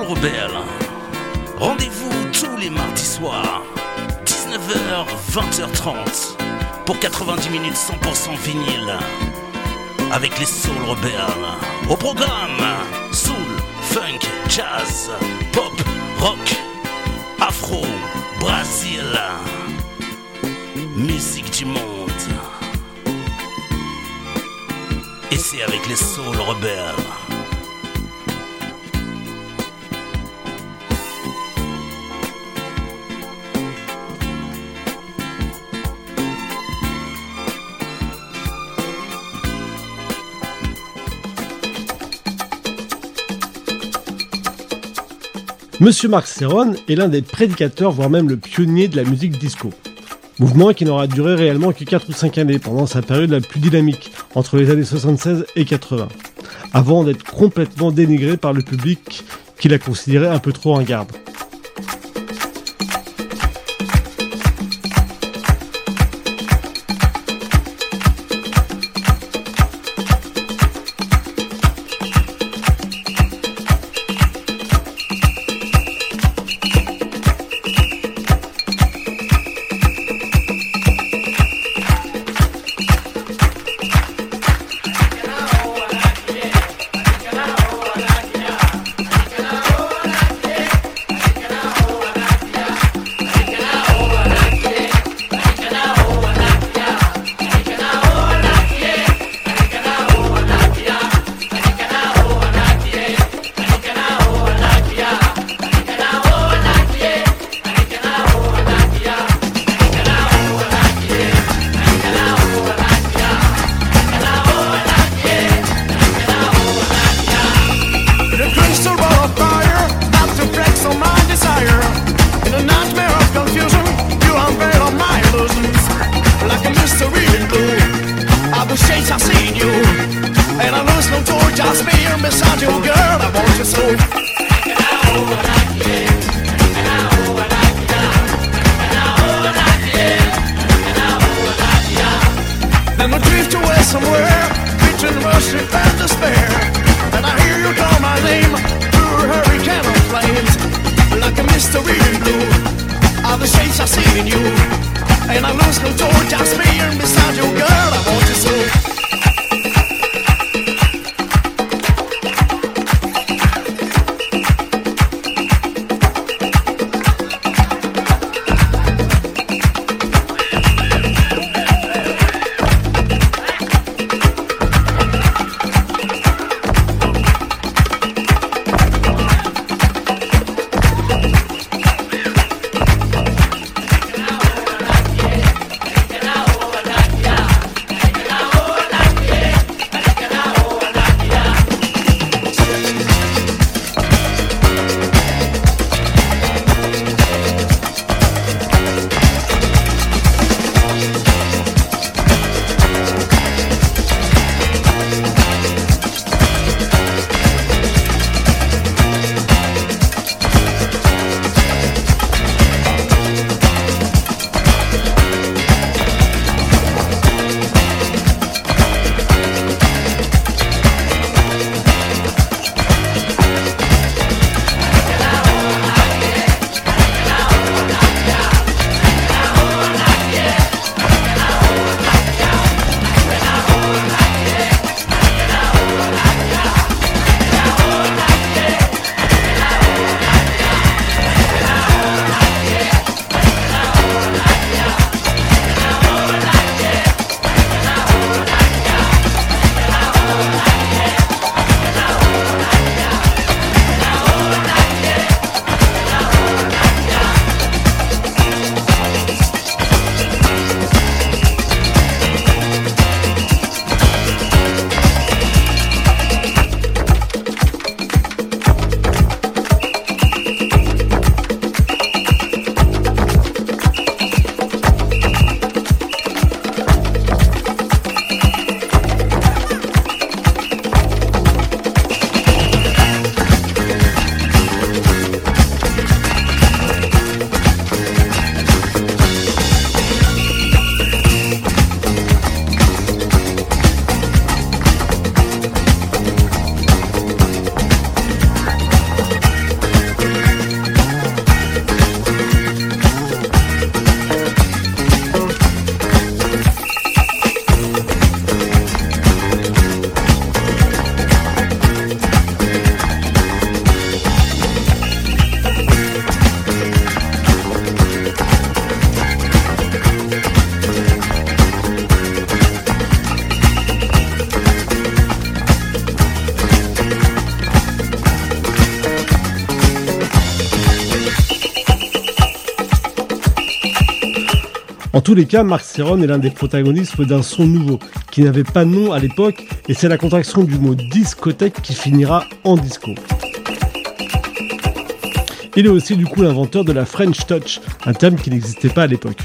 Soul Rebelle. Rendez-vous tous les mardis soirs, 19h, 20h30, pour 90 minutes 100% vinyle. Avec les Soul Rebelles. Au programme, soul, funk, jazz, pop, rock, afro, Brésil. Musique du monde. Et c'est avec les Soul Rebelles. Monsieur Marc Serron est l'un des prédicateurs, voire même le pionnier de la musique disco. Mouvement qui n'aura duré réellement que 4 ou 5 années pendant sa période la plus dynamique, entre les années 76 et 80, avant d'être complètement dénigré par le public qui l'a considéré un peu trop garde. Tous les cas, Mark Serron est l'un des protagonistes d'un son nouveau, qui n'avait pas de nom à l'époque, et c'est la contraction du mot discothèque qui finira en disco. Il est aussi du coup l'inventeur de la French Touch, un terme qui n'existait pas à l'époque.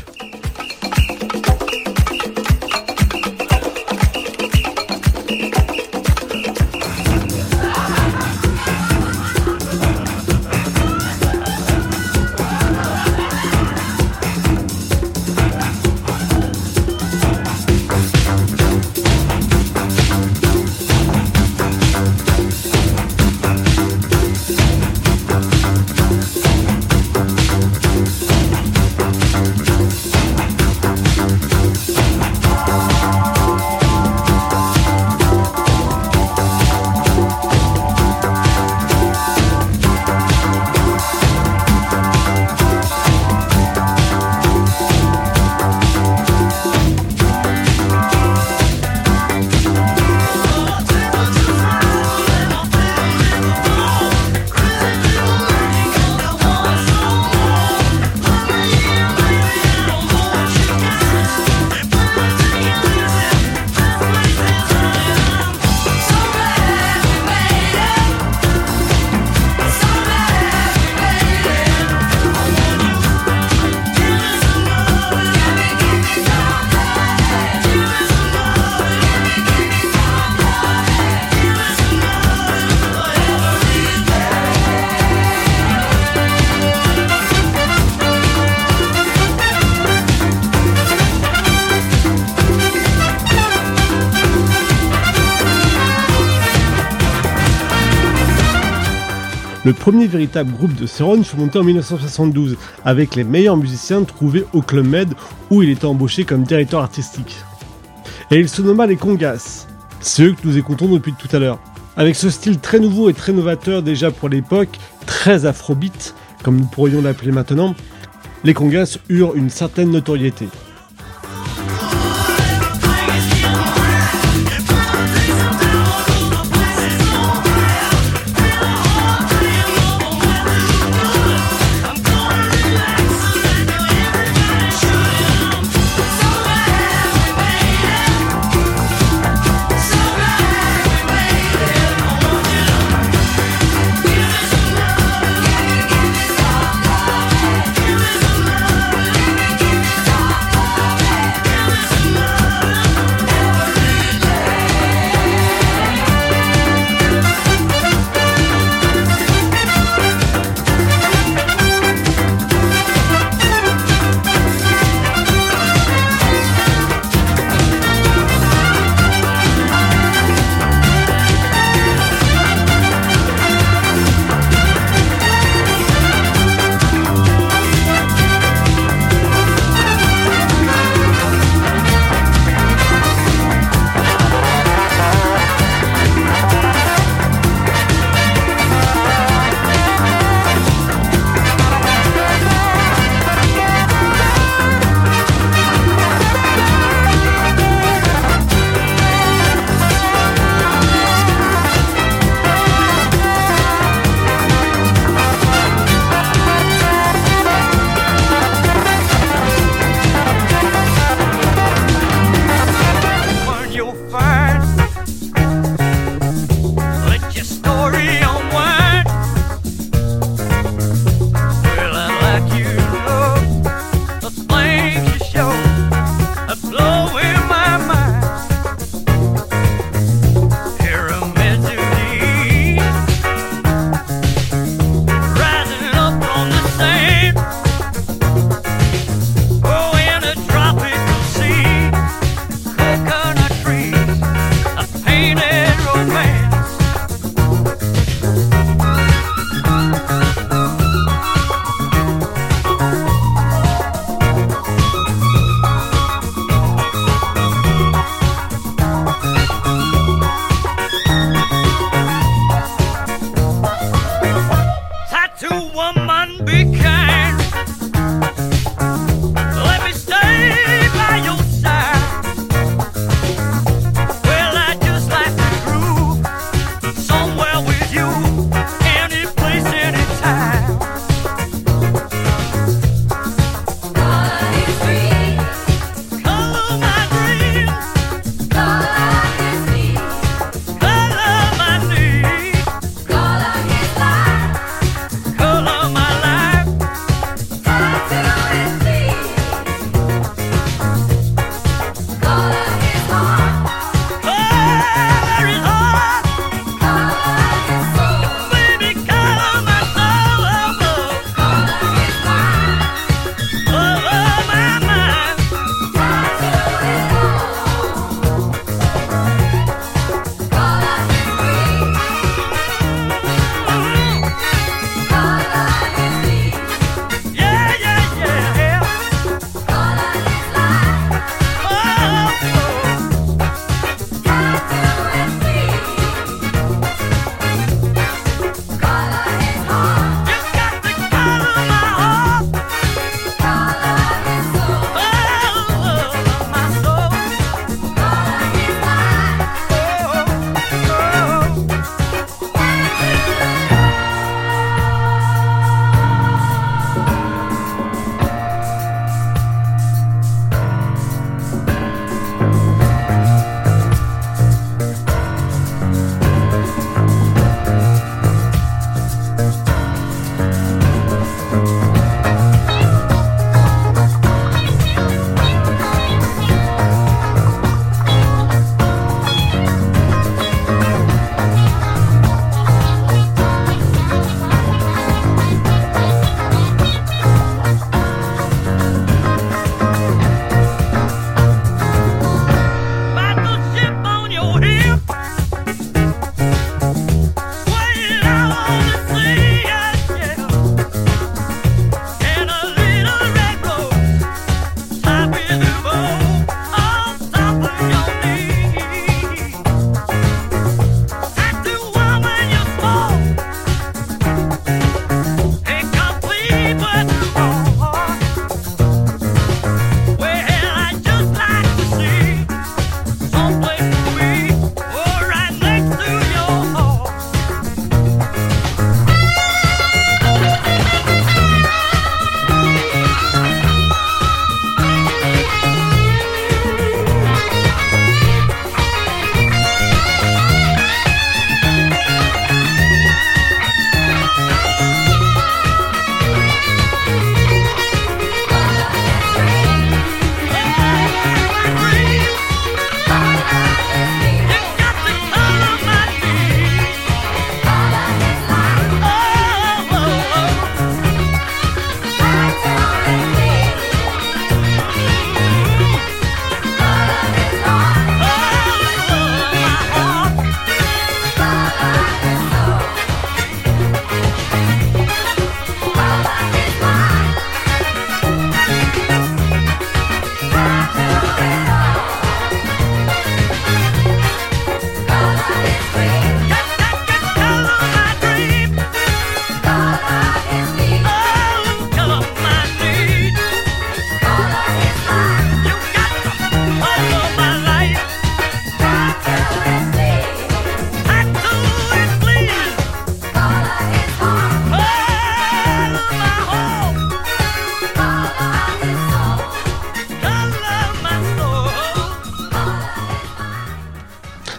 Le premier véritable groupe de Seron fut monté en 1972 avec les meilleurs musiciens trouvés au Club Med où il était embauché comme directeur artistique. Et il se nomma les Congas. C'est eux que nous écoutons depuis tout à l'heure. Avec ce style très nouveau et très novateur déjà pour l'époque, très afrobeat, comme nous pourrions l'appeler maintenant, les Congas eurent une certaine notoriété.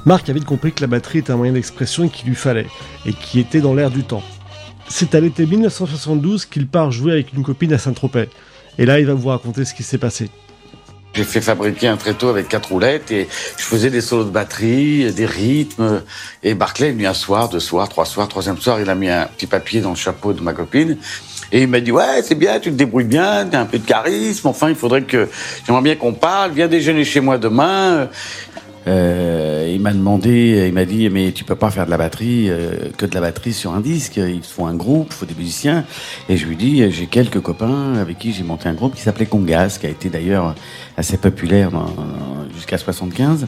Marc avait compris que la batterie était un moyen d'expression qu'il lui fallait, et qui était dans l'air du temps. C'est à l'été 1972 qu'il part jouer avec une copine à Saint-Tropez. Et là, il va vous raconter ce qui s'est passé. J'ai fait fabriquer un tréteau avec quatre roulettes et je faisais des solos de batterie, des rythmes. Et Barclay venu un soir, deux soirs, trois soirs, troisième soir, il a mis un petit papier dans le chapeau de ma copine. Et il m'a dit, ouais, c'est bien, tu te débrouilles bien, t'as un peu de charisme, enfin, il faudrait que, j'aimerais bien qu'on parle, viens déjeuner chez moi demain. Euh, il m'a demandé, il m'a dit, mais tu peux pas faire de la batterie, euh, que de la batterie sur un disque. Il faut un groupe, il faut des musiciens. Et je lui dis, j'ai quelques copains avec qui j'ai monté un groupe qui s'appelait Congas, qui a été d'ailleurs assez populaire jusqu'à 75.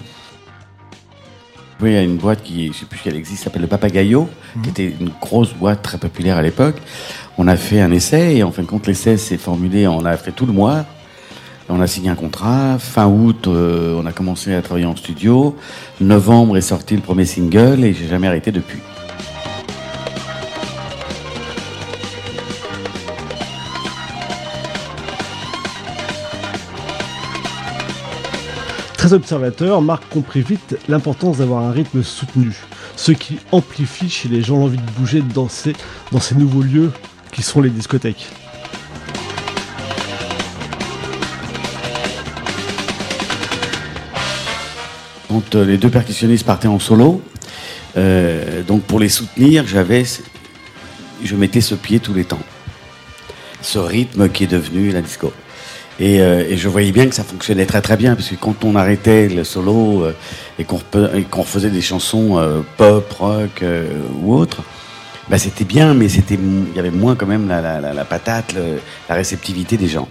Oui, il y a une boîte qui, je sais plus si elle existe, s'appelle le Papagayo, qui mhm. était une grosse boîte très populaire à l'époque. On a fait un essai et en fin de compte, l'essai s'est formulé, on a fait tout le mois. On a signé un contrat. Fin août, euh, on a commencé à travailler en studio. Novembre est sorti le premier single et j'ai jamais arrêté depuis. Très observateur, Marc comprit vite l'importance d'avoir un rythme soutenu, ce qui amplifie chez les gens l'envie de bouger, de danser dans ces nouveaux lieux qui sont les discothèques. Euh, les deux percussionnistes partaient en solo, euh, donc pour les soutenir, j'avais, je mettais ce pied tous les temps, ce rythme qui est devenu la disco. Et, euh, je voyais bien que ça fonctionnait très très bien, parce que quand on arrêtait le solo et qu'on faisait des chansons pop, rock ou autres, bah c'était bien, mais il y avait moins quand même la, patate, la réceptivité des gens.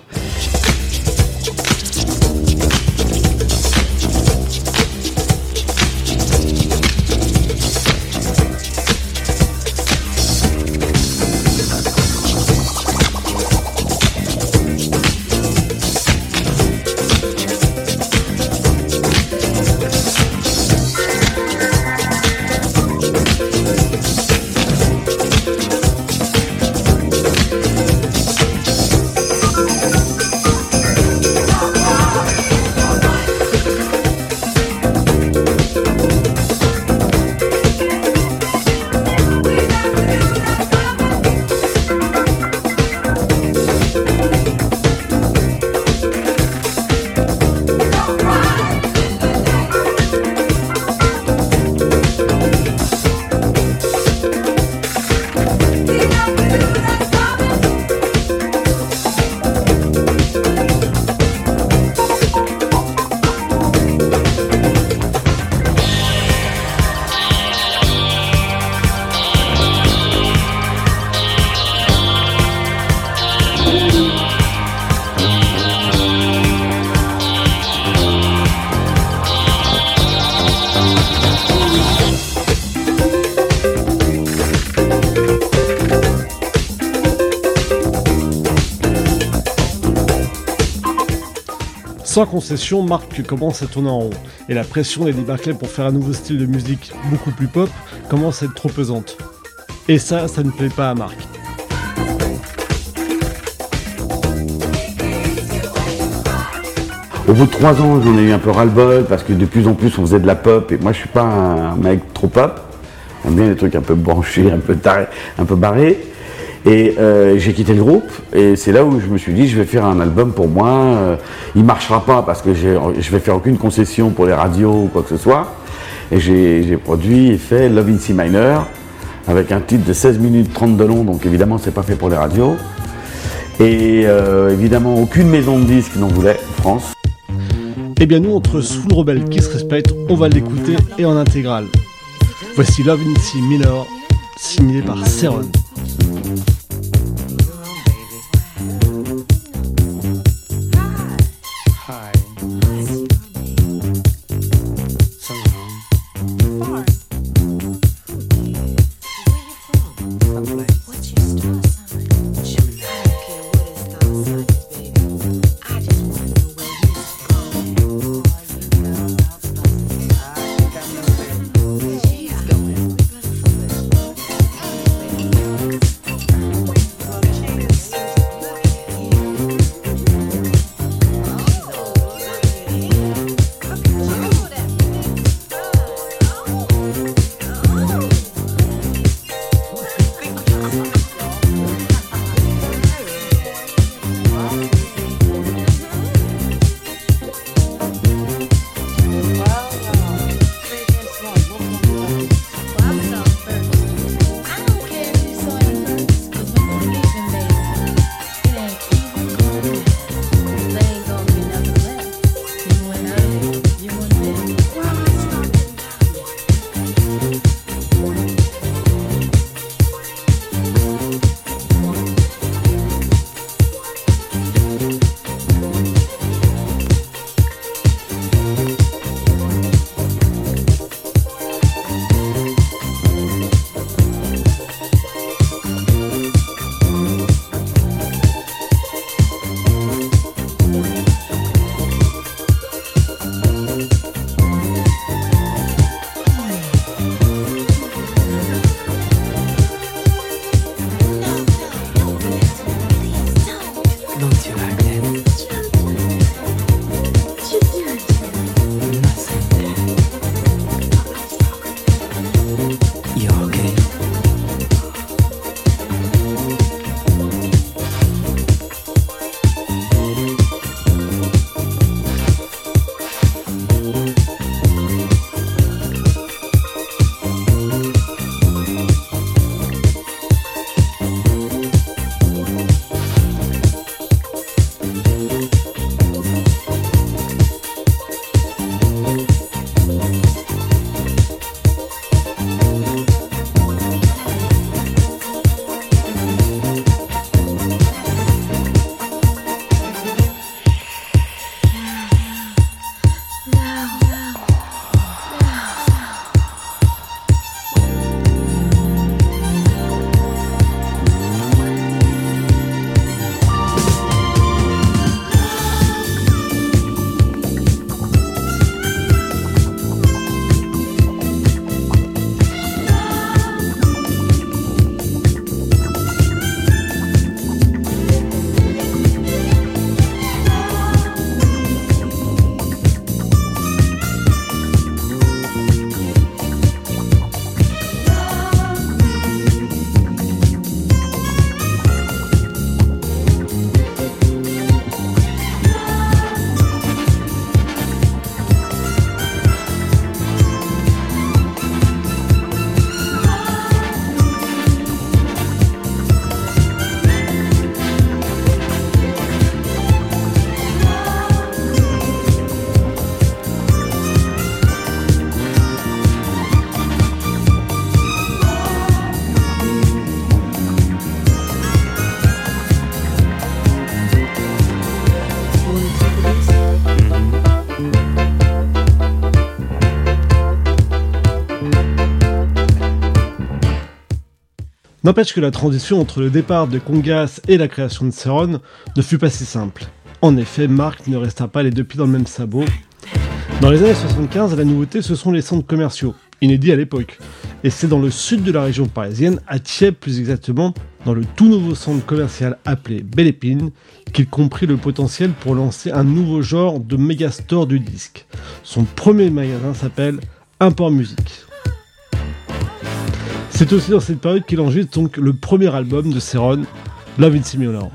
Sans concession, Marc commence à tourner en rond, et la pression d'Eddie Barclay pour faire un nouveau style de musique beaucoup plus pop commence à être trop pesante. Et ça, ça ne plaît pas à Marc. Au bout de trois ans, j'en ai eu un peu ras-le-bol parce que de plus en plus on faisait de la pop et moi je suis pas un mec trop pop. J'aime bien les trucs un peu branchés, un peu tarés, un peu barrés. Et euh, j'ai quitté le groupe et c'est là où je me suis dit je vais faire un album pour moi. Il marchera pas parce que je vais faire aucune concession pour les radios ou quoi que ce soit. Et j'ai produit et fait Love in C minor avec un titre de 16 minutes 30 de long, donc évidemment c'est pas fait pour les radios. Et euh, évidemment aucune maison de disques n'en voulait en France. Eh bien nous entre Soul Rebelle qui se respecte, on va l'écouter et en intégrale. Voici Love in C minor signé par Seron. N'empêche que la transition entre le départ de Congas et la création de Ceron ne fut pas si simple. En effet, Marc ne resta pas les deux pieds dans le même sabot. Dans les années 75, la nouveauté, ce sont les centres commerciaux, inédits à l'époque. Et c'est dans le sud de la région parisienne, à Thièpes plus exactement, dans le tout nouveau centre commercial appelé Belle Épine, qu'il comprit le potentiel pour lancer un nouveau genre de méga store du disque. Son premier magasin s'appelle Import Musique. C'est aussi dans cette période qu'il enregistre donc le premier album de Céron, Love in Simulator.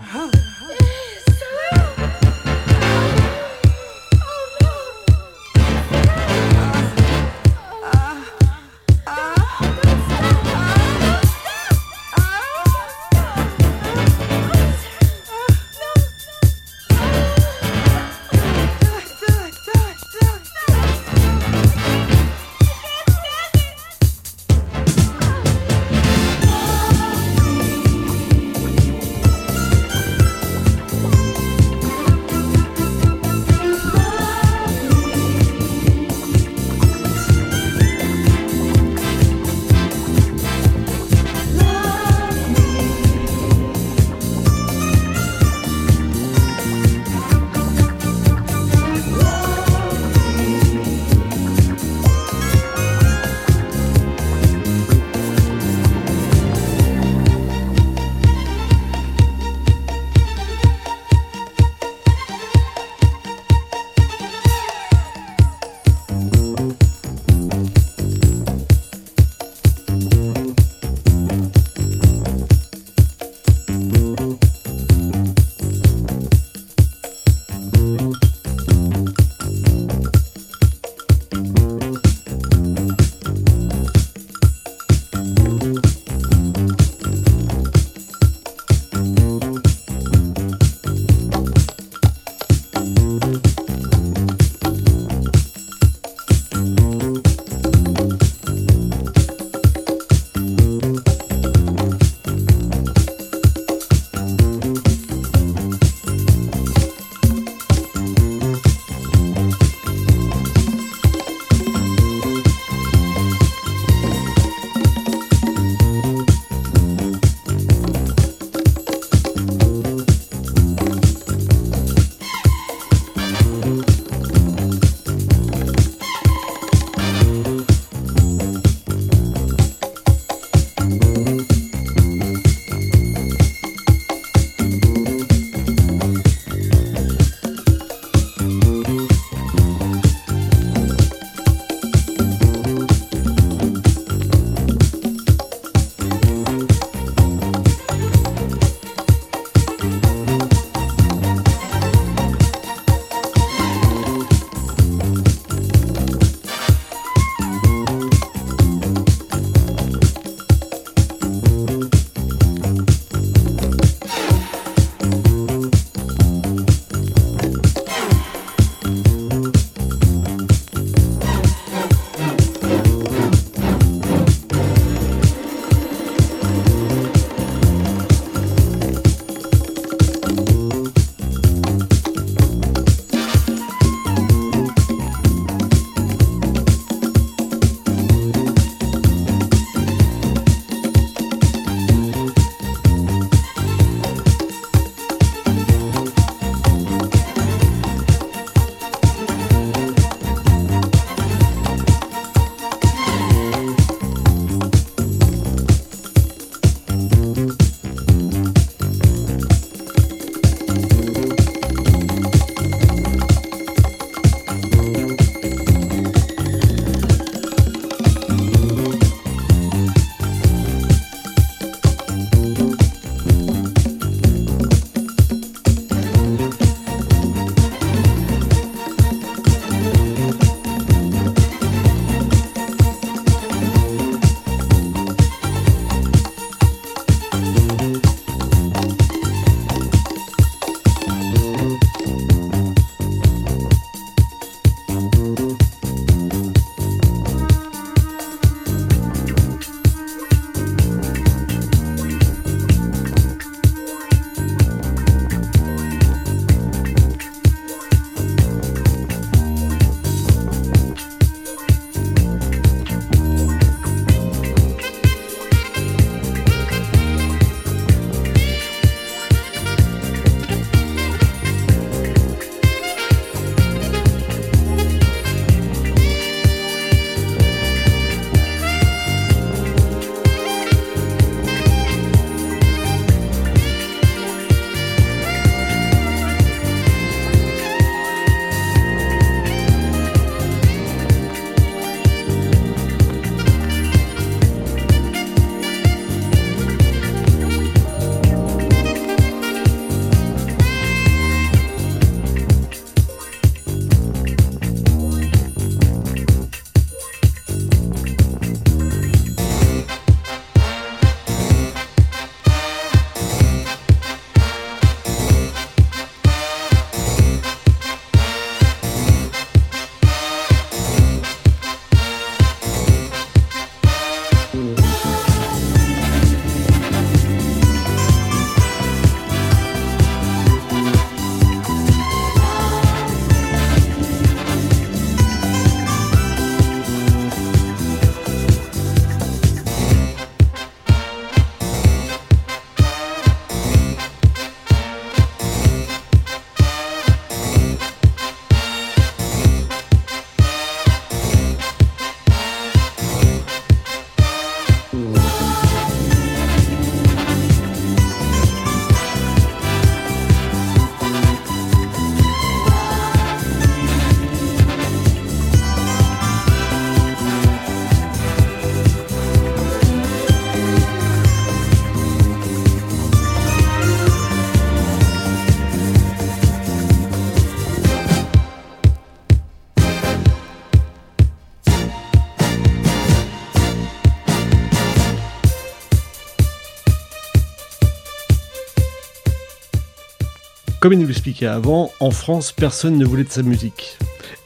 Comme il nous l'expliquait avant, en France, personne ne voulait de sa musique.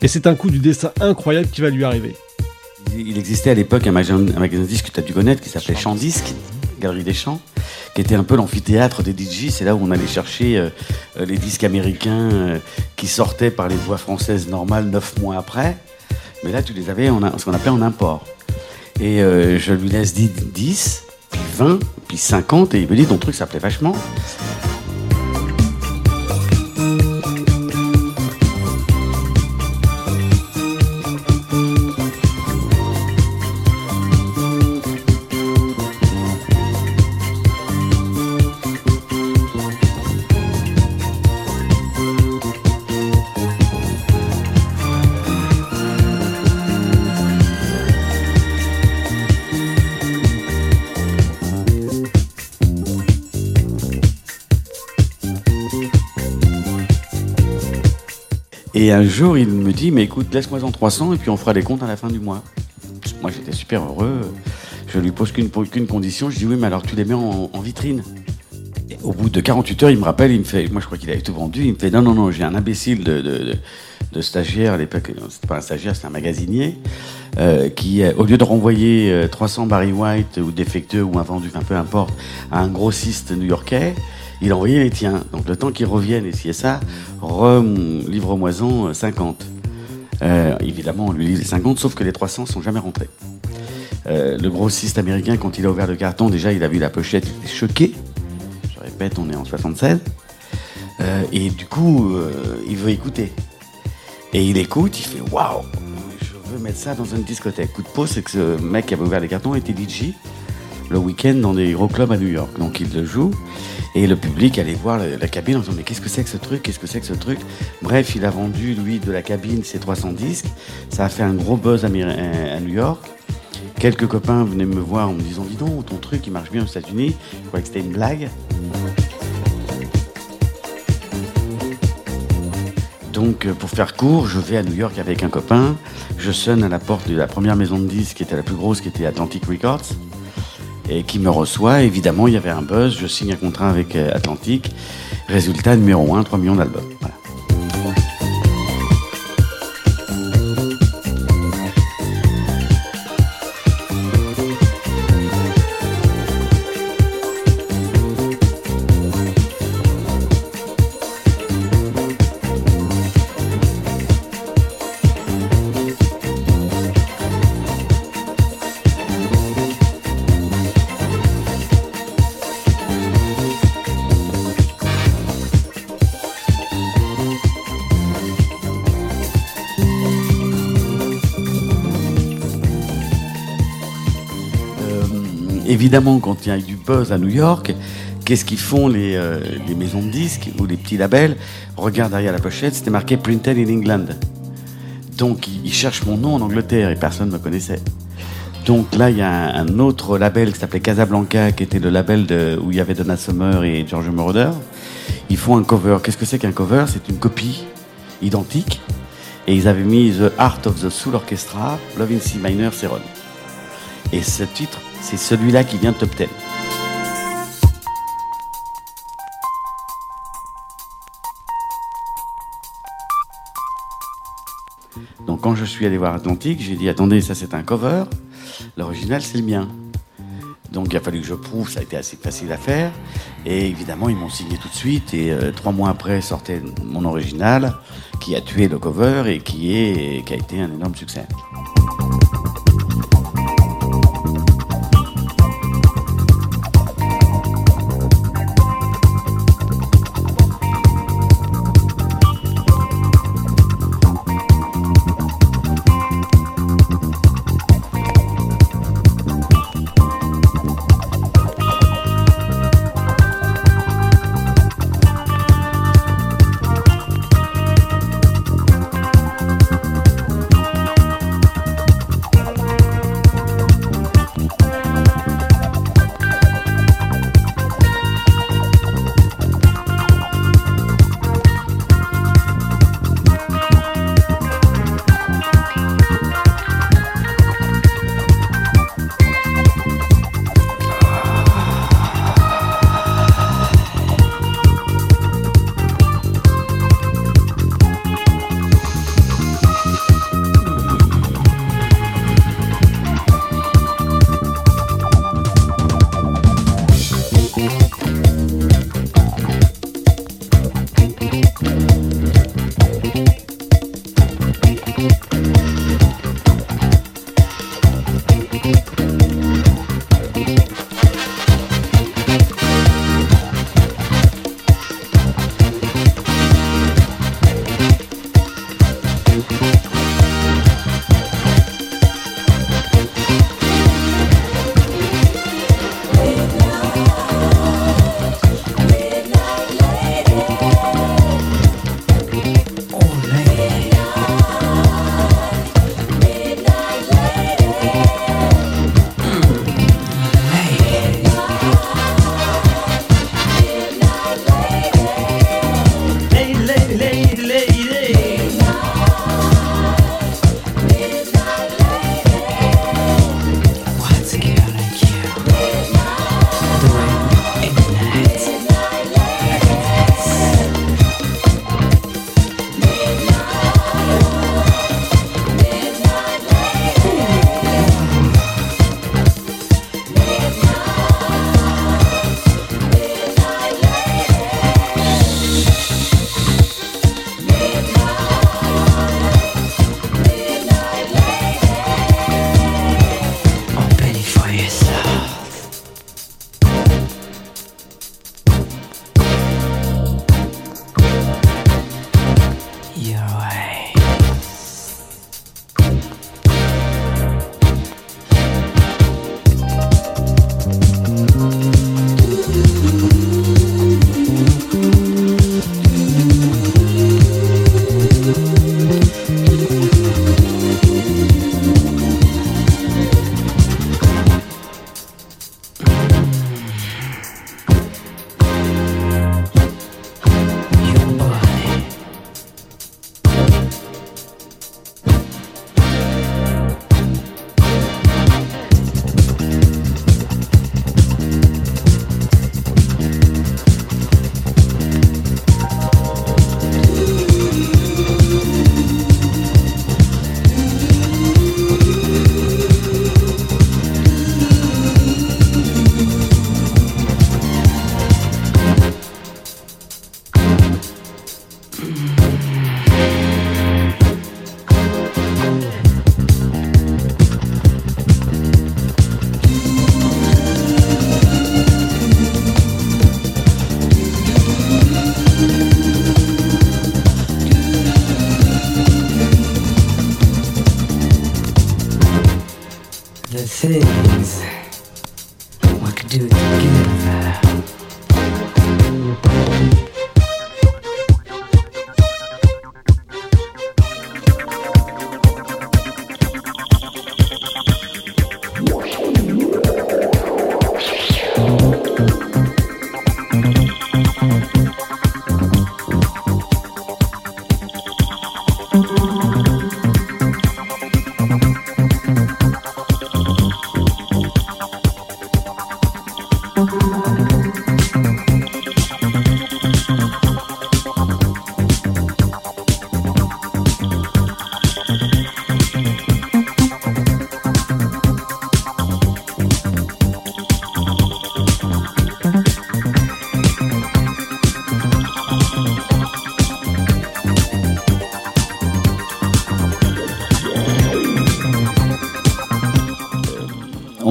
Et c'est un coup du dessin incroyable qui va lui arriver. Il existait à l'époque un magasin, un magasin de disques que tu as dû connaître qui s'appelait Champ Disque, Galerie des Champs, qui était un peu l'amphithéâtre des DJ. C'est là où on allait chercher euh, les disques américains euh, qui sortaient par les voies françaises normales neuf mois après. Mais là, tu les avais en ce qu'on appelait en import. Et euh, je lui laisse 10, 10, puis 20, puis 50, et il me dit ton truc ça plaît vachement. Un jour, il me dit, mais écoute, laisse-moi en 300 et puis on fera les comptes à la fin du mois. Moi, j'étais super heureux. Je lui pose qu'une condition. Je dis, oui, mais alors tu les mets en, vitrine. Au bout de 48 heures, il me rappelle, il me fait, moi je crois qu'il avait tout vendu, il me fait, non, non, non, j'ai un imbécile de, de, stagiaire, à l'époque, c'était pas un stagiaire, c'était un magasinier, euh, qui, euh, au lieu de renvoyer euh, 300 Barry White ou défectueux ou invendus, enfin peu importe, à un grossiste new-yorkais, il a envoyé les tiens. Donc le temps qu'ils reviennent et si et ça, re- livre-moison euh, 50. Euh, évidemment, on lui livre les 50, sauf que les 300 sont jamais rentrés. Euh, le grossiste américain, quand il a ouvert le carton, déjà il a vu la pochette, il était choqué. Je répète, on est en 76. Euh, et du coup, il veut écouter. Et il écoute, il fait waouh, je veux mettre ça dans une discothèque. Coup de peau, c'est que ce mec qui avait ouvert les cartons était DJ le week-end dans des gros clubs à New York. Donc il le joue. Et le public allait voir la, cabine en disant Mais qu'est-ce que c'est que ce truc? Qu'est-ce que c'est que ce truc? Bref, il a vendu, lui, de la cabine, ses 300 disques. Ça a fait un gros buzz à New York. Quelques copains venaient me voir en me disant Dis donc, ton truc, il marche bien aux États-Unis. Je croyais que c'était une blague. Donc, euh, pour faire court, je vais à New York avec un copain. Je sonne à la porte de la première maison de disques qui était la plus grosse, qui était Atlantic Records, et qui me reçoit. Évidemment, il y avait un buzz. Je signe un contrat avec euh, Atlantic. Résultat numéro 1, 3 millions d'albums. Évidemment, quand il y a du buzz à New York, qu'est-ce qu'ils font les, euh, les maisons de disques ou les petits labels? Regarde derrière la pochette, c'était marqué Printed in England. Donc, ils, cherchent mon nom en Angleterre et personne ne me connaissait. Donc là, il y a un, autre label qui s'appelait Casablanca, qui était le label de, où il y avait Donna Summer et George Moroder. Ils font un cover. Qu'est-ce que c'est qu'un cover? C'est une copie identique. Et ils avaient mis The Art of the Soul Orchestra, Love in C minor, Céron. Et ce titre, c'est celui-là qui vient de top 10. Donc quand je suis allé voir Atlantique, j'ai dit attendez, ça c'est un cover, l'original c'est le mien. Donc il a fallu que je prouve, ça a été assez facile à faire. Et évidemment, ils m'ont signé tout de suite. Et euh, trois mois après sortait mon original, qui a tué le cover et qui, a été un énorme succès.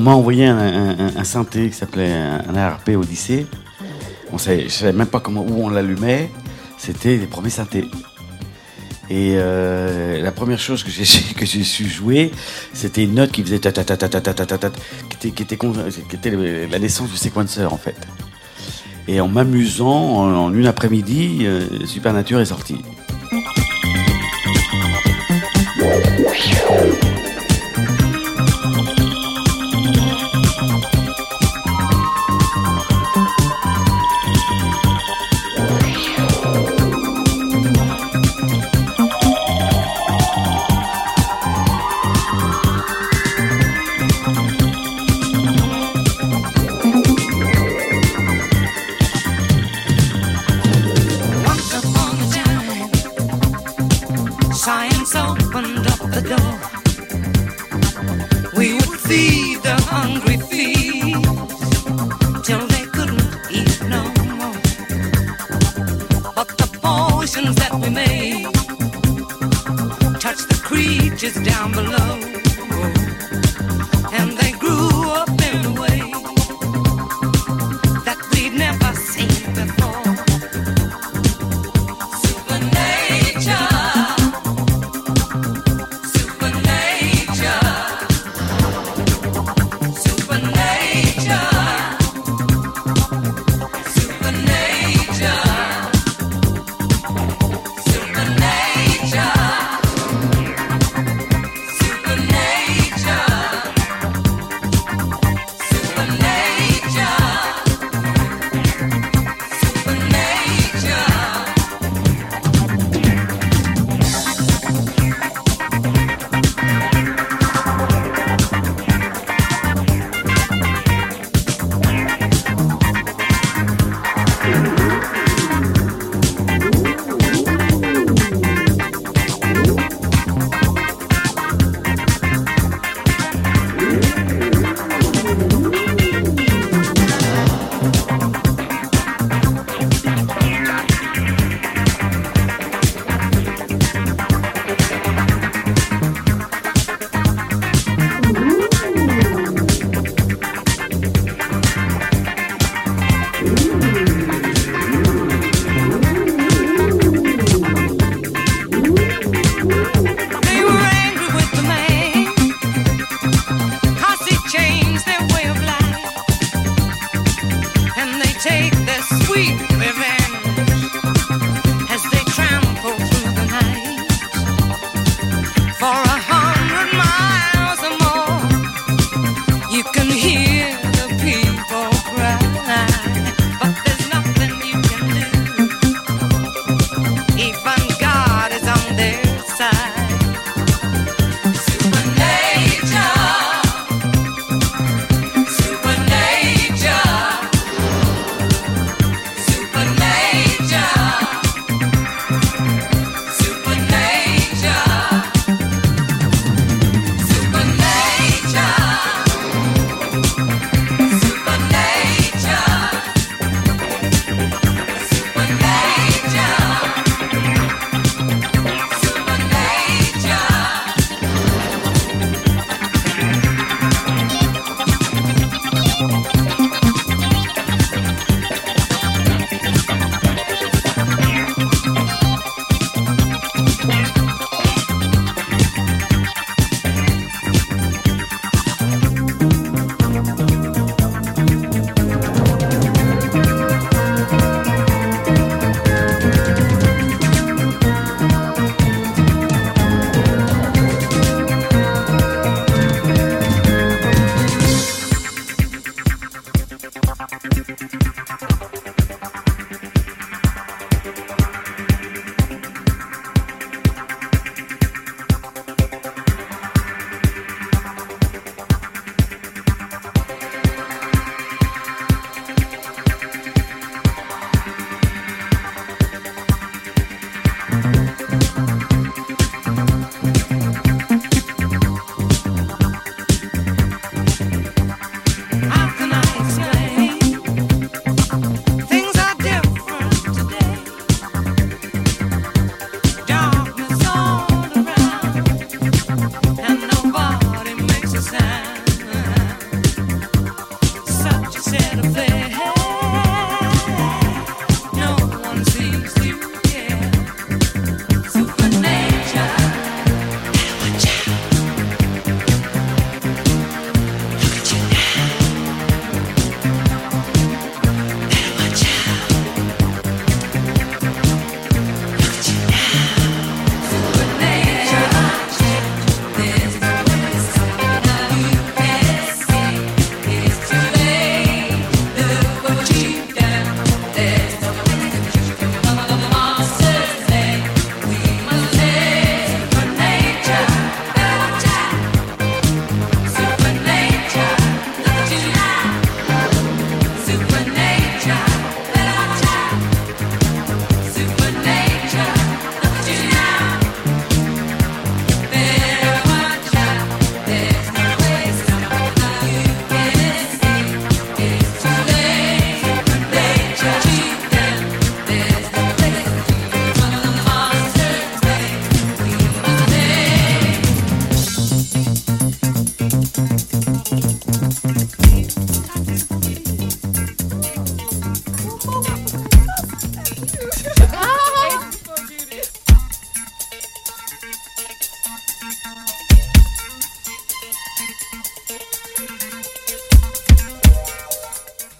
M'a envoyé un, synthé qui s'appelait un, ARP Odyssey. On savait, je savais même pas comment où on l'allumait. C'était les premiers synthés. Et euh, la première chose que j'ai que j'ai su jouer, c'était une note qui faisait ta ta ta ta ta ta qui était qui était, la naissance du séquenceur en fait. Et en m'amusant, en, en une après-midi, euh, Supernature est sorti.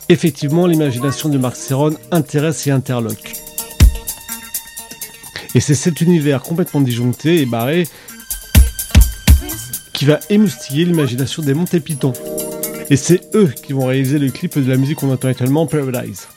Effectivement, l'imagination de Marc Serron intéresse et interloque. Et c'est cet univers complètement disjoncté et barré qui va émoustiller l'imagination des Monty Python. Et c'est eux qui vont réaliser le clip de la musique qu'on entend actuellement, Paradise.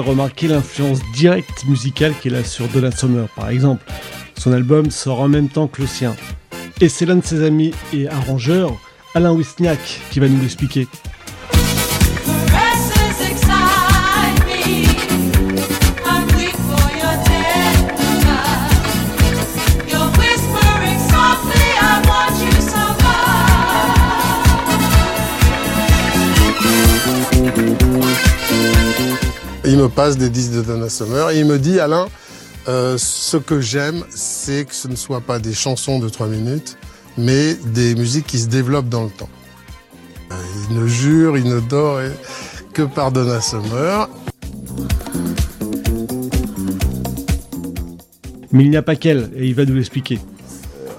Remarquer l'influence directe musicale qu'il a sur Donna Summer, par exemple. Son album sort en même temps que le sien. Et c'est l'un de ses amis et arrangeurs, Alain Wisniak, qui va nous l'expliquer. Passe des disques de Donna Summer et il me dit Alain, euh, ce que j'aime, c'est que ce ne soit pas des chansons de 3 minutes, mais des musiques qui se développent dans le temps. Euh, Il ne jure, il ne dort que par Donna Summer. Mais il n'y a pas qu'elle, et il va nous l'expliquer.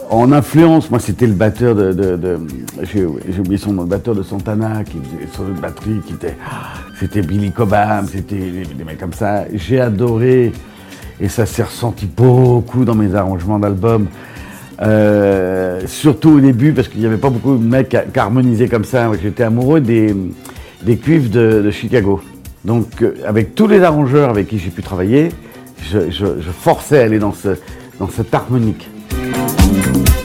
En influence, moi c'était le batteur de, j'ai oublié son nom, le batteur de Santana qui faisait sur de batterie, qui était, ah, c'était Billy Cobham, c'était des, mecs comme ça. J'ai adoré et ça s'est ressenti beaucoup dans mes arrangements d'albums. Euh, surtout au début parce qu'il n'y avait pas beaucoup de mecs qui harmonisaient comme ça. J'étais amoureux des, des cuivres de, Chicago. Donc euh, avec tous les arrangeurs avec qui j'ai pu travailler, je, je- je forçais à aller dans, ce, dans cette harmonique. Music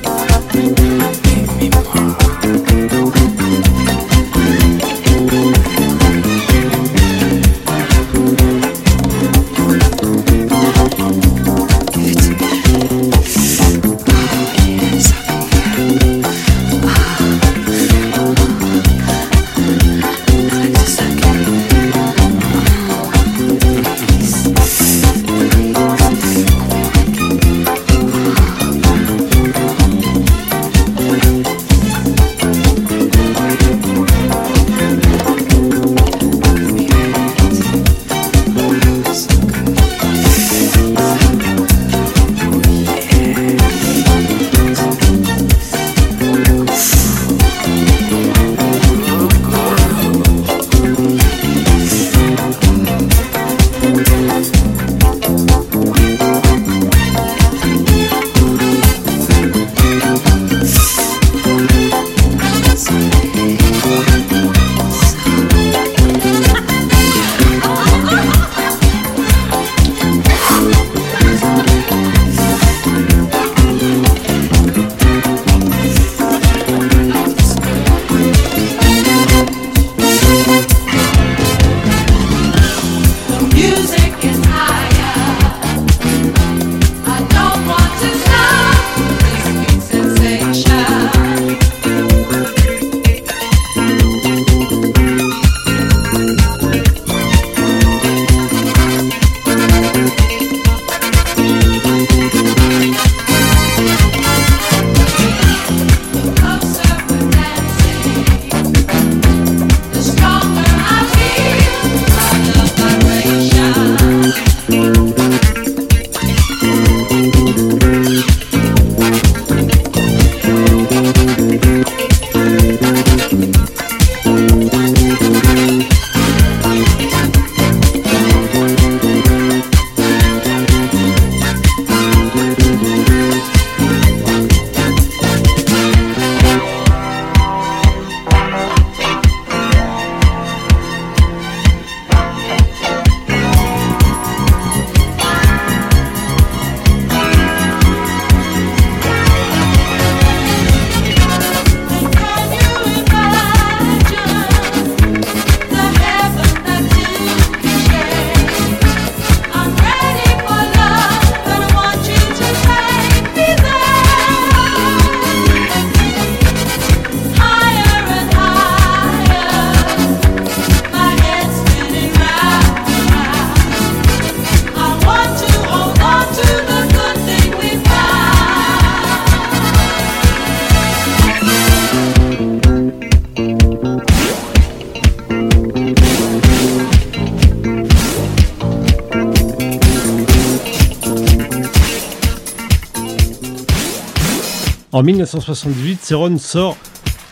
En 1978, Ceron sort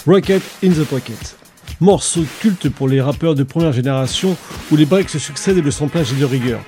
Rocket in the Pocket. Morceau culte pour les rappeurs de première génération où les breaks se succèdent et le samplage est de rigueur.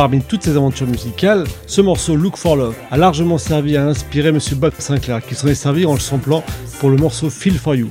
Parmi toutes ces aventures musicales, ce morceau Look for Love a largement servi à inspirer Monsieur Bob Sinclair, qui s'en est servi en le samplant pour le morceau Feel for You.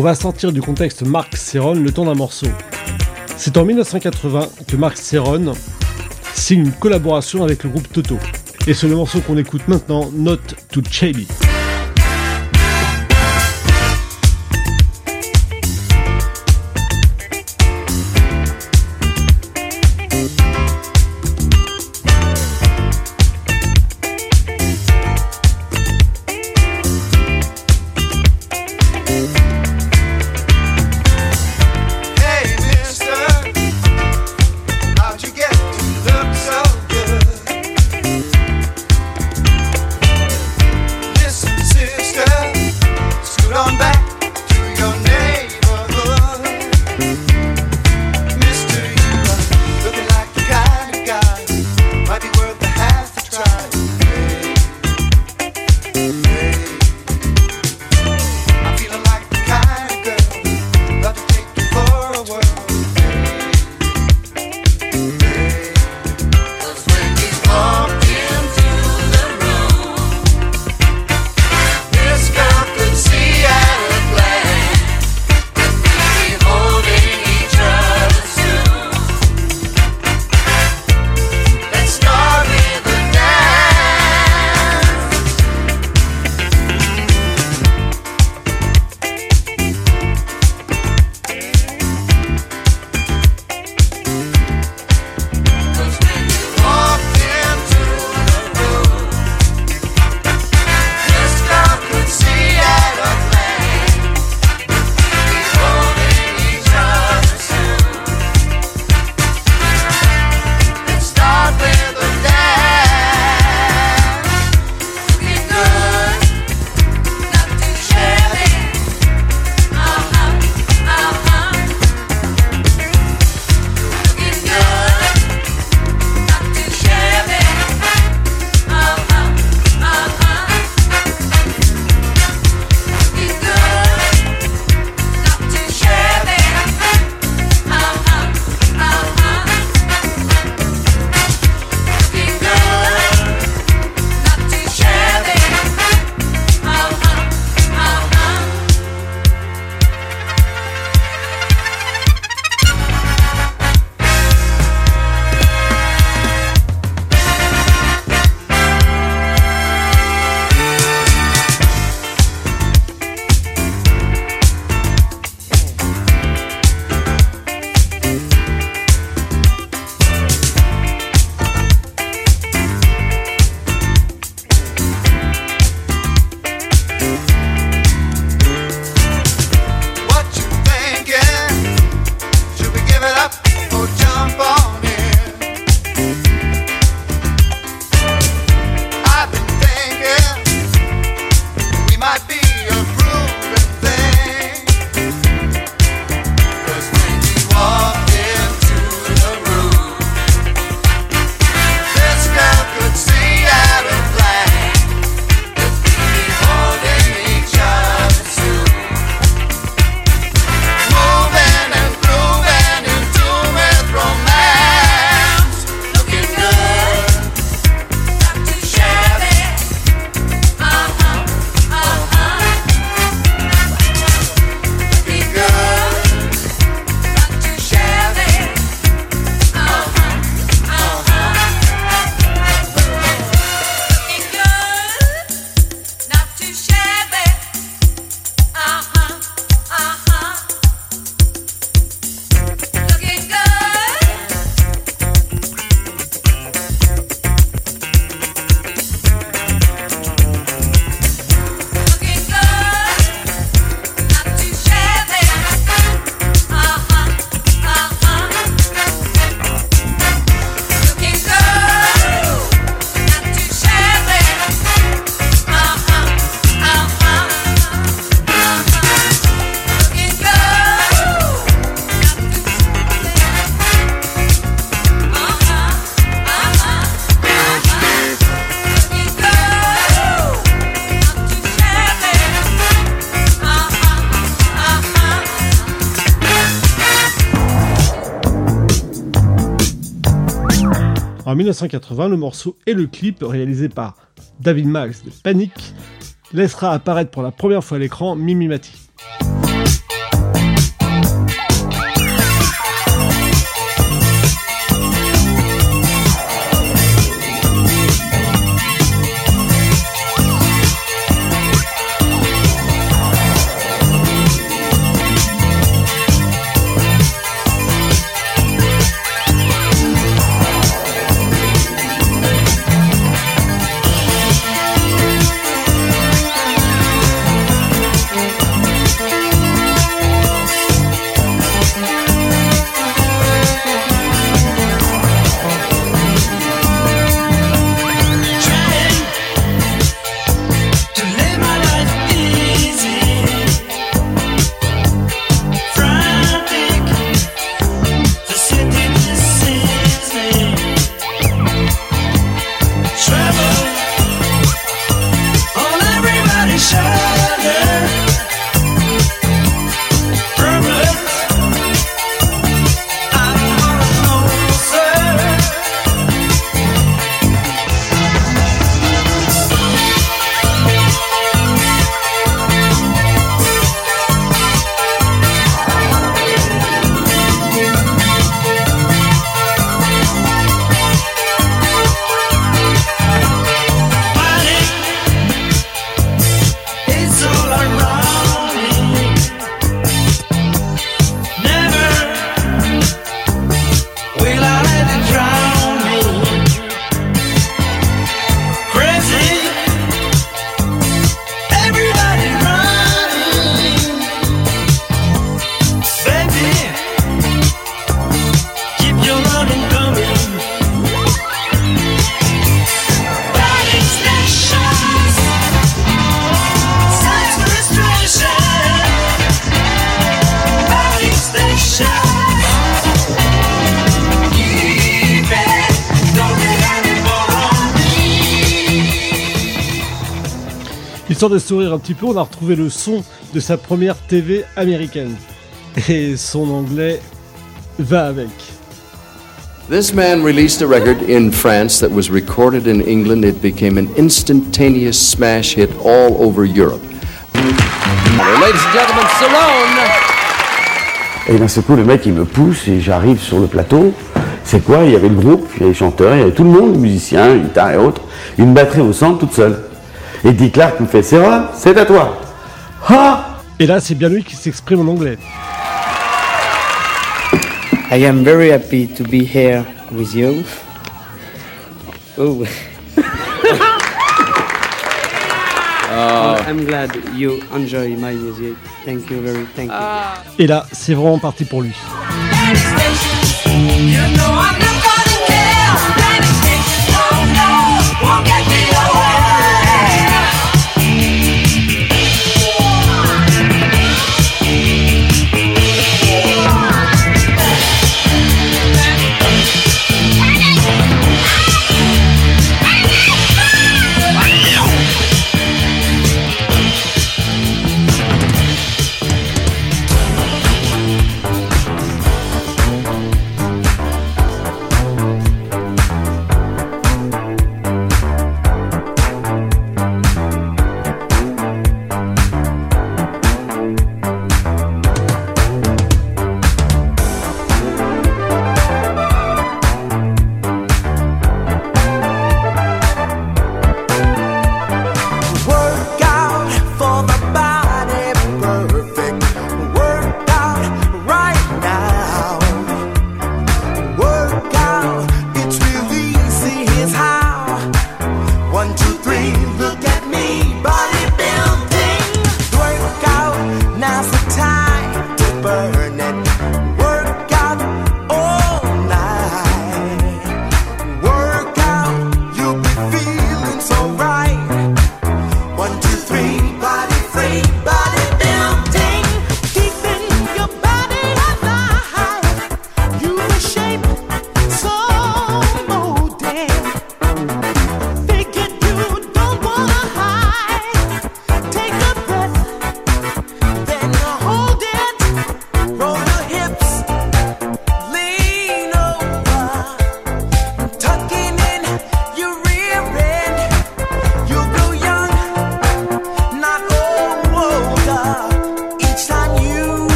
On va sortir du contexte Marc Serron le temps d'un morceau. C'est en 1980 que Marc Serron signe une collaboration avec le groupe Toto. Et c'est le morceau qu'on écoute maintenant, Note to Chabby. 1980, le morceau et le clip réalisé par David Max de Panic laissera apparaître pour la première fois à l'écran Mimimati. Histoire de sourire un petit peu, on a retrouvé le son de sa première TV américaine. Et son anglais va avec. This man released a record in France that was recorded in England. It became an instantaneous smash hit all over Europe. Ladies and gentlemen, Cerrone! Et d'un seul coup, le mec, il me pousse et j'arrive sur le plateau. C'est quoi? Il y avait le groupe, il y avait les chanteurs, il y avait tout le monde, les musiciens, guitares et autres. Une batterie au centre, toute seule. Et Dick Clark me fait Sarah, c'est à toi. Ah Et là, c'est bien lui qui s'exprime en anglais. I am very happy to be here with you. Oh. Uh, I'm glad you enjoy my music. Thank you very thank you. Et là, c'est vraiment parti pour lui.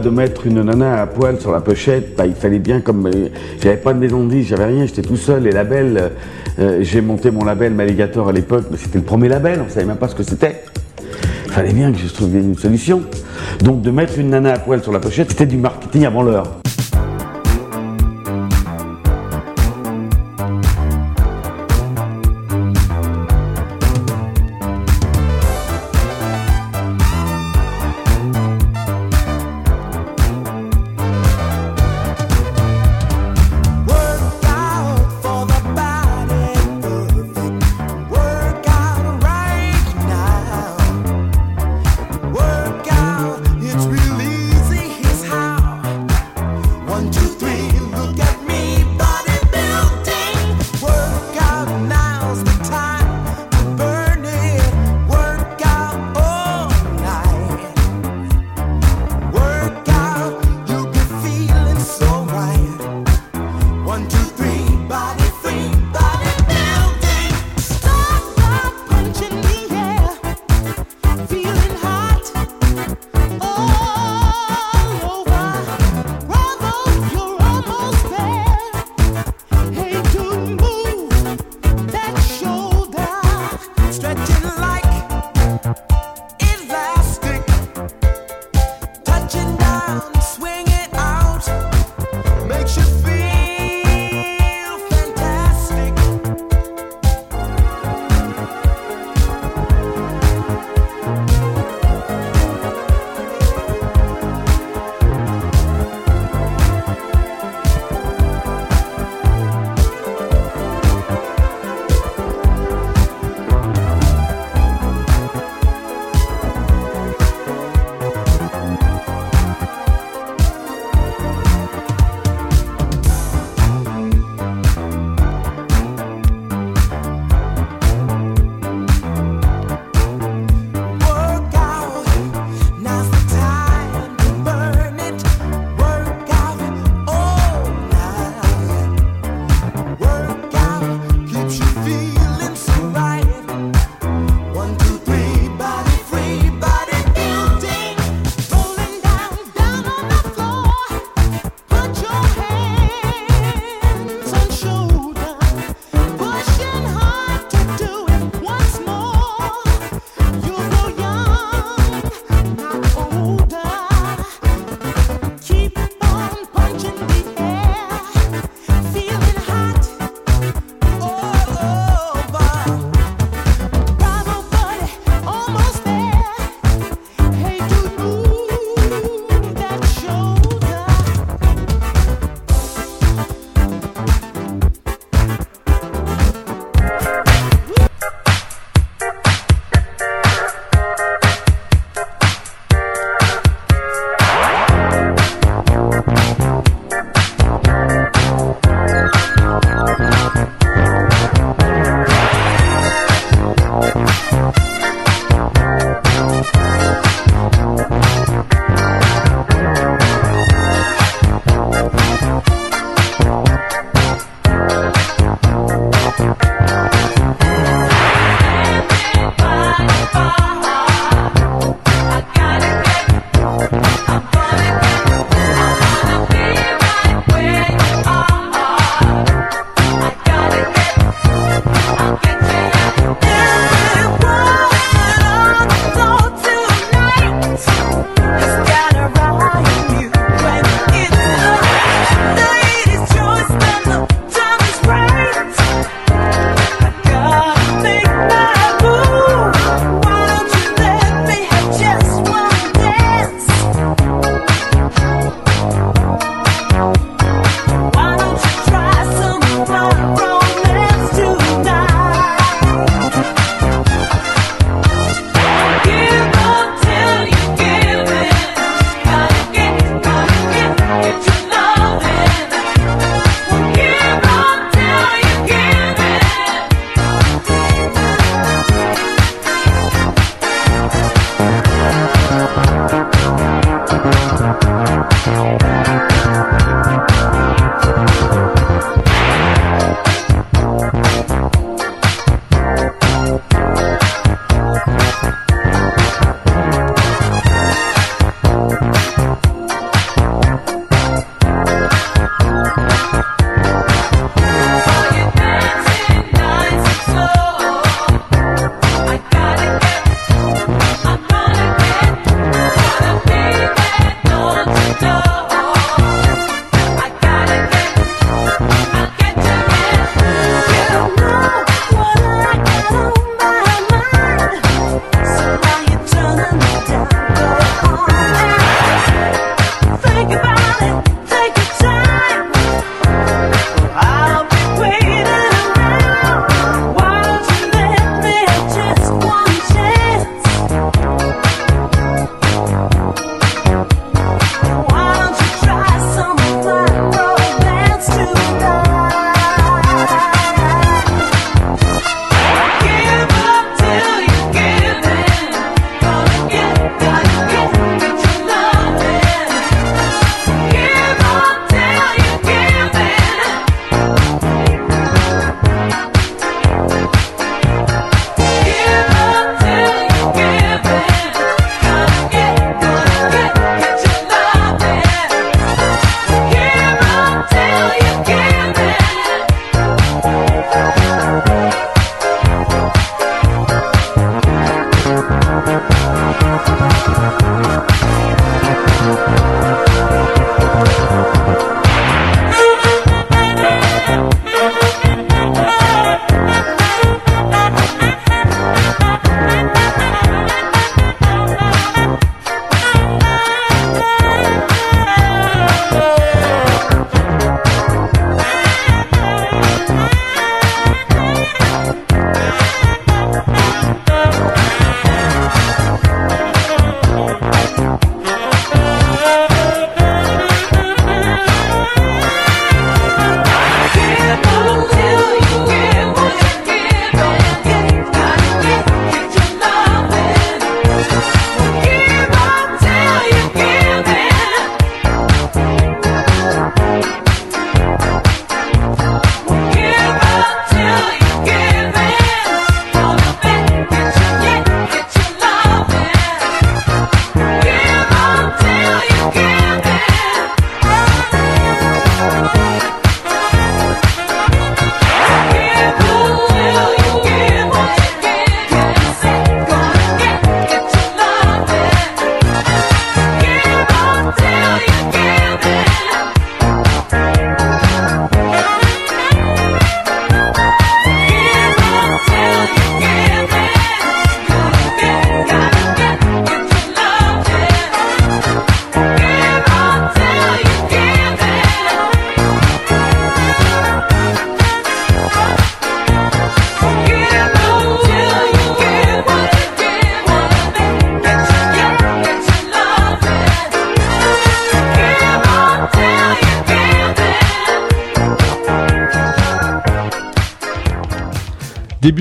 De mettre une nana à poil sur la pochette, bah, il fallait bien comme euh, j'avais pas de maison de disques, j'avais rien, j'étais tout seul. Les labels, euh, j'ai monté mon label Maligator à l'époque, mais c'était le premier label, on savait même pas ce que c'était. Il fallait bien que je trouve une solution. Donc de mettre une nana à poil sur la pochette, c'était du marketing avant l'heure.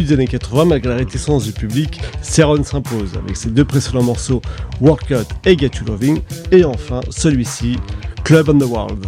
Des années 80, malgré la réticence du public, Ceron s'impose avec ses deux précédents morceaux Workout et Get You Loving, et enfin celui-ci, Club on the World.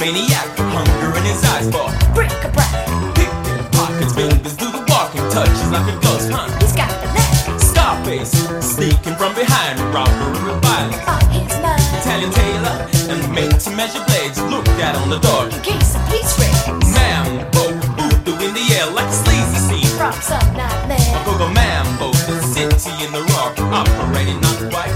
Kleptomaniac, hunger in his eyes for Bric-a-brac, picking pockets, fingers do the walking, touches like a ghost hunt. he's got the knack Scarface, sneaking from behind, robbery with violence. on his mind. Italian tailor and made to measure blades. Look at on the door. In case the police raid Mambo, voodoo in the air like a sleazy scene. from some nightmare Go-go mambo, the city in the rock, operating not quite.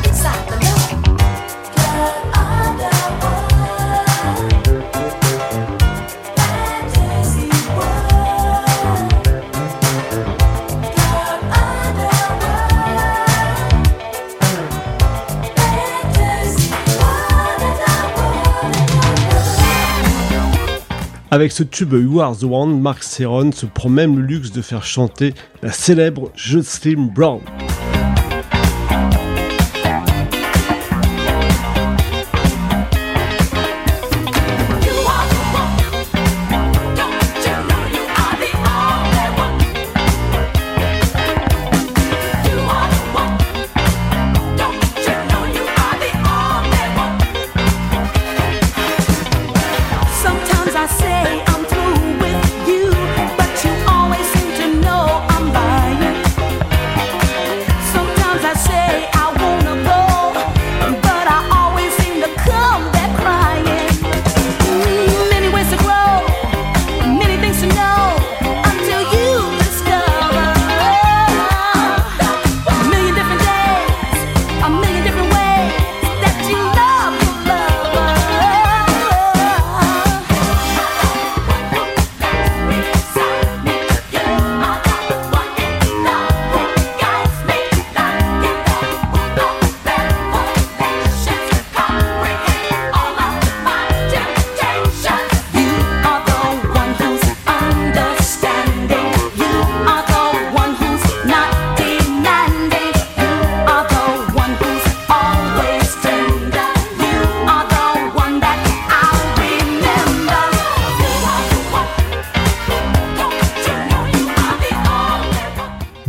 Avec ce tube You Are the One, Mark Ceron se prend même le luxe de faire chanter la célèbre Jocelyn Brown.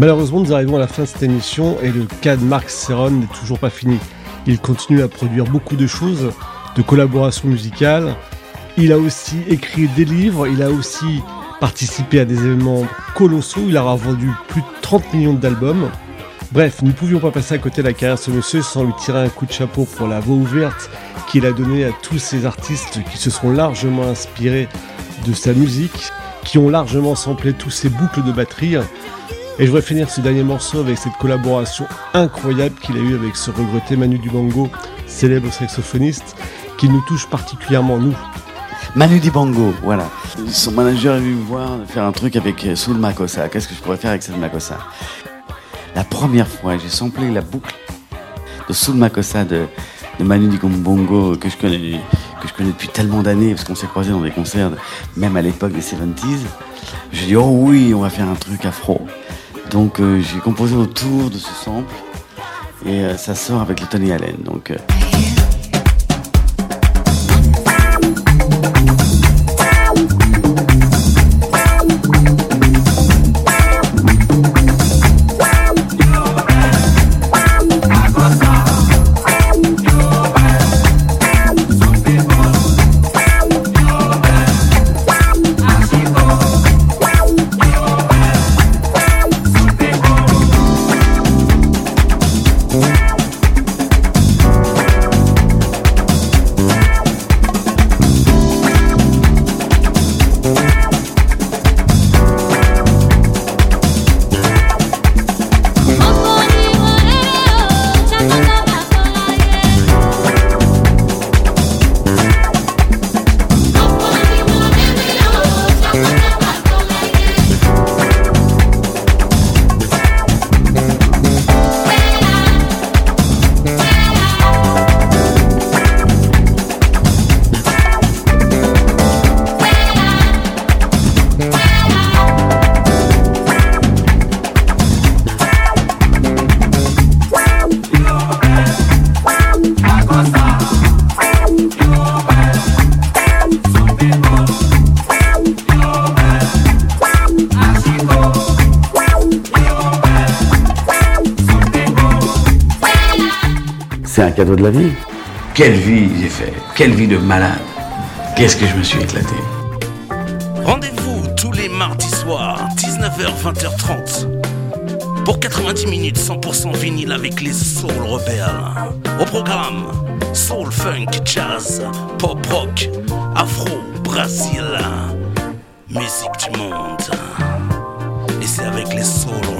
Malheureusement, nous arrivons à la fin de cette émission et le cas de Mark Ceron n'est toujours pas fini. Il continue à produire beaucoup de choses, de collaborations musicales. Il a aussi écrit des livres, il a aussi participé à des événements colossaux, il aura vendu plus de 30 millions d'albums. Bref, nous ne pouvions pas passer à côté de la carrière de ce monsieur sans lui tirer un coup de chapeau pour la voix ouverte qu'il a donnée à tous ces artistes qui se sont largement inspirés de sa musique, qui ont largement samplé tous ces boucles de batterie. Et je voudrais finir ce dernier morceau avec cette collaboration incroyable qu'il a eue avec ce regretté Manu Dibango, célèbre saxophoniste, qui nous touche particulièrement nous. Manu Dibango, voilà. Son manager est venu me voir faire un truc avec euh, Soul Makossa. Qu'est-ce que je pourrais faire avec Soul Makossa? La première fois, j'ai samplé la boucle de Soul Makossa de, Manu Dibango que je connais, que je connais depuis tellement d'années, parce qu'on s'est croisés dans des concerts, même à l'époque des 70s. J'ai dit, oh oui, on va faire un truc afro. Donc euh, j'ai composé autour de ce sample, et euh, ça sort avec le Tony Allen. Donc, cadeau de la vie. Quelle vie j'ai fait, quelle vie de malade. Qu'est-ce que je me suis éclaté. Rendez-vous tous les mardis soirs, 19h, 20h30. Pour 90 minutes 100% vinyle avec les Soul Rebelles. Au programme, Soul Funk, Jazz, Pop Rock, Afro, Brésil. Musique du monde. Et c'est avec les Soul.